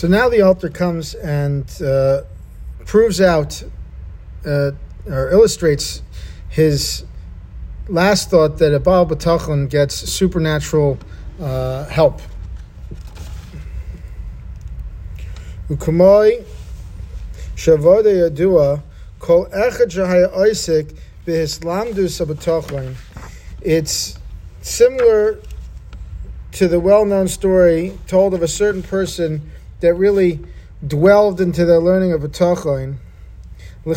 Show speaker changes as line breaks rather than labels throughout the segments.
So now the Alter comes and uh, proves out uh, or illustrates his last thought that a Baal gets supernatural uh, help. Shavada Yadua Kol Isaac. It's similar to the well-known story told of a certain person that really dwelled into their learning of B'tachon. He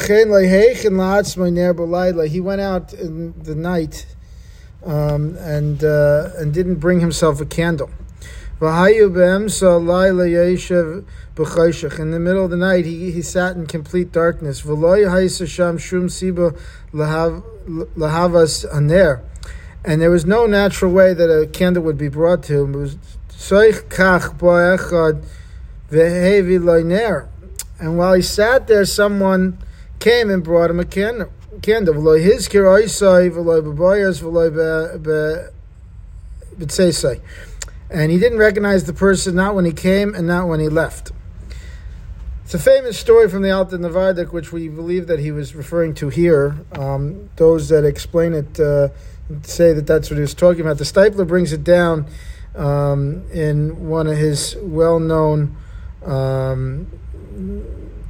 went out in the night um, and uh, and didn't bring himself a candle. In the middle of the night, he, he sat in complete darkness. And there was no natural way that a candle would be brought to him. It was and while he sat there, someone came and brought him a candle. Candle. And he didn't recognize the person not when he came and not when he left. It's a famous story from the Alta Navardik, which we believe that he was referring to here. Um, those that explain it uh, say that that's what he was talking about. The Steipler brings it down um, in one of his well known um,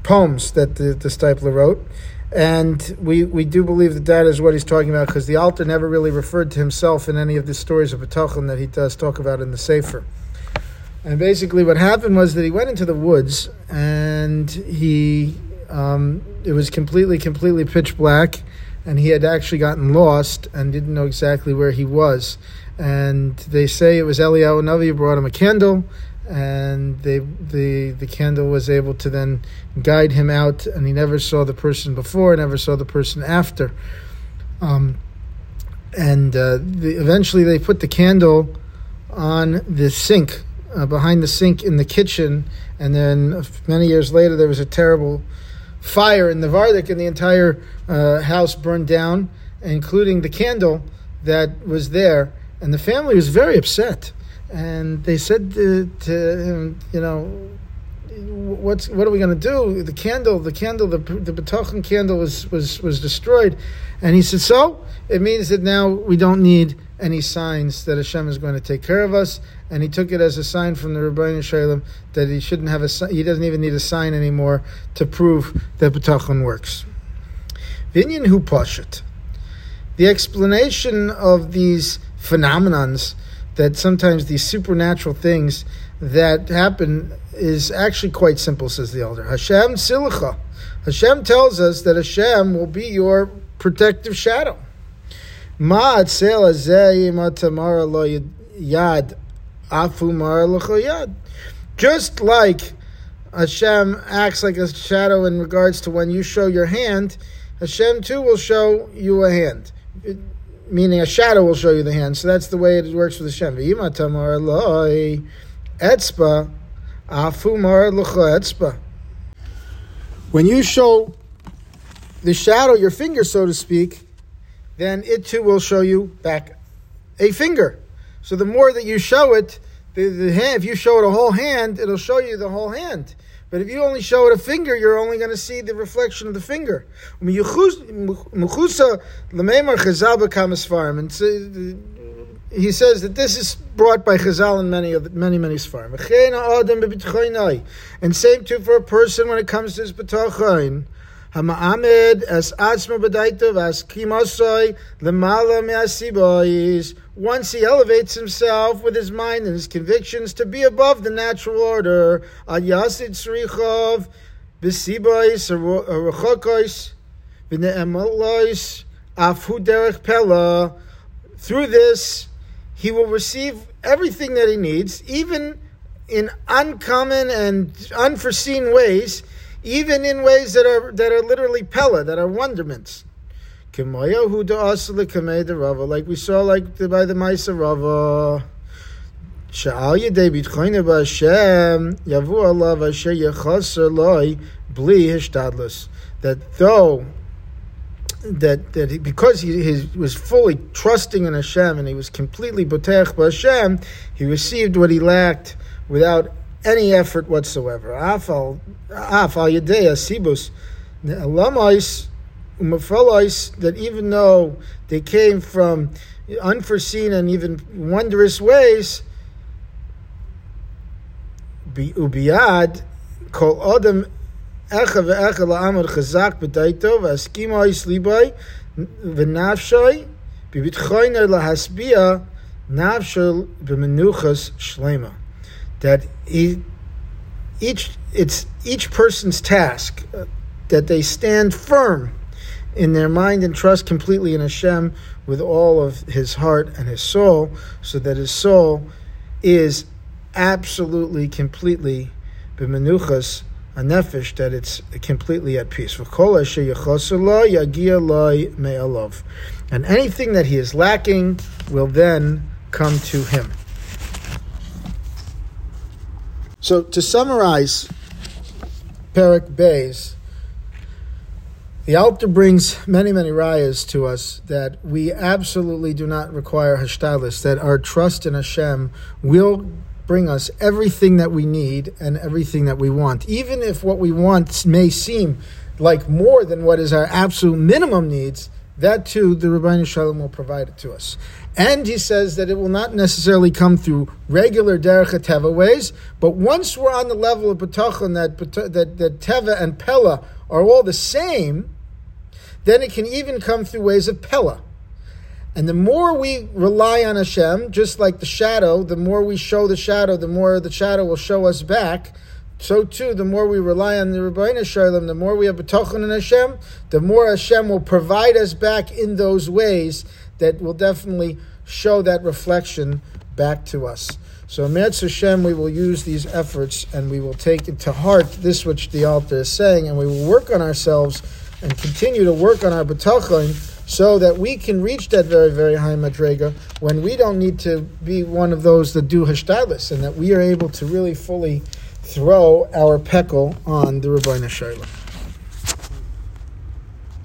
poems that the, the Steipler wrote. And we, we do believe that that is what he's talking about because the Alter never really referred to himself in any of the stories of B'tachon that he does talk about in the Sefer. And basically, what happened was that he went into the woods and he, um, it was completely, completely pitch black, and he had actually gotten lost and didn't know exactly where he was. And they say it was Eliyahu Navi who brought him a candle, and they, the the candle was able to then guide him out, and he never saw the person before, never saw the person after. Um, and uh, the, eventually, they put the candle on the sink uh, behind the sink in the kitchen, and then many years later, there was a terrible fire in the Vardik, and the entire uh, house burned down, including the candle that was there, and the family was very upset and they said to, to him, you know, what's what are we going to do? The candle, the candle, the the B'tachon candle was, was was destroyed, and he said, so it means that now we don't need any signs that Hashem is going to take care of us, and he took it as a sign from the Ribono Shel Olam that he shouldn't have a he doesn't even need a sign anymore to prove that B'tachon works. Vinyan hu. The explanation of these phenomenons that sometimes these supernatural things that happen is actually quite simple, says the elder. Hashem tzilcha. Hashem tells us that Hashem will be your protective shadow. Just like Hashem acts like a shadow in regards to when you show your hand, Hashem too will show you a hand. Meaning a shadow will show you the hand. So that's the way it works with Hashem. Etzba, etzba. When you show the shadow, your finger, so to speak, then it too will show you back a finger. So the more that you show it, the, the hand, if you show it a whole hand, it'll show you the whole hand. But if you only show it a finger, you're only going to see the reflection of the finger. And uh, he says that this is brought by Chazal and many of many many svarim. And same too for a person when it comes to his b'tochain. Hama'amed as atzma b'daitov as kimosoi lemala me'asibois. Once he elevates himself with his mind and his convictions to be above the natural order, al yasid tzrichov b'sibois rechokois v'ne'emolois afu derech pella. Through this, he will receive everything that he needs, even in uncommon and unforeseen ways even in ways that are that are literally pella, that are wonderments. Like we saw, like by the Maisa Rava. B'Hashem yavu alav asher yechaser loy bli hishtadlus. That though that that he, because he, he, was fully trusting in Hashem and he was completely botech Hashem, he received what he lacked without any effort whatsoever. Afal, afal yedea sibus, lamais umafalois, that even though they came from unforeseen and even wondrous ways, be ubiad kol adam echa ve'echa la'amad chazak b'daito v'askimo is libay v'nafshay b'bitchoyner lahasbia nafshel b'menuchas shlema that each it's each person's task uh, that they stand firm in their mind and trust completely in Hashem with all of his heart and his soul, so that his soul is absolutely, completely b'menuchas a nefesh that it's completely at peace. And anything that he is lacking will then come to him. So to summarize Perik Bays, the Alter brings many, many rayas to us that we absolutely do not require hashtadlis, that our trust in Hashem will bring us everything that we need and everything that we want. Even if what we want may seem like more than what is our absolute minimum needs, that too the Ribono Shel Olam will provide it to us. And he says that it will not necessarily come through regular derech teva ways, but once we're on the level of betachon that, that, that teva and pella are all the same, then it can even come through ways of pella. And the more we rely on Hashem, just like the shadow, the more we show the shadow, the more the shadow will show us back. So too, the more we rely on the Ribono Shel Olam, the more we have betachon in Hashem, the more Hashem will provide us back in those ways that will definitely show that reflection back to us. So, Metz Hashem, we will use these efforts and we will take it to heart this which the Alter is saying, and we will work on ourselves and continue to work on our betachon so that we can reach that very, very high madrega when we don't need to be one of those that do hashtadlis and that we are able to really fully throw our peckle on the Ribono Shel Olam.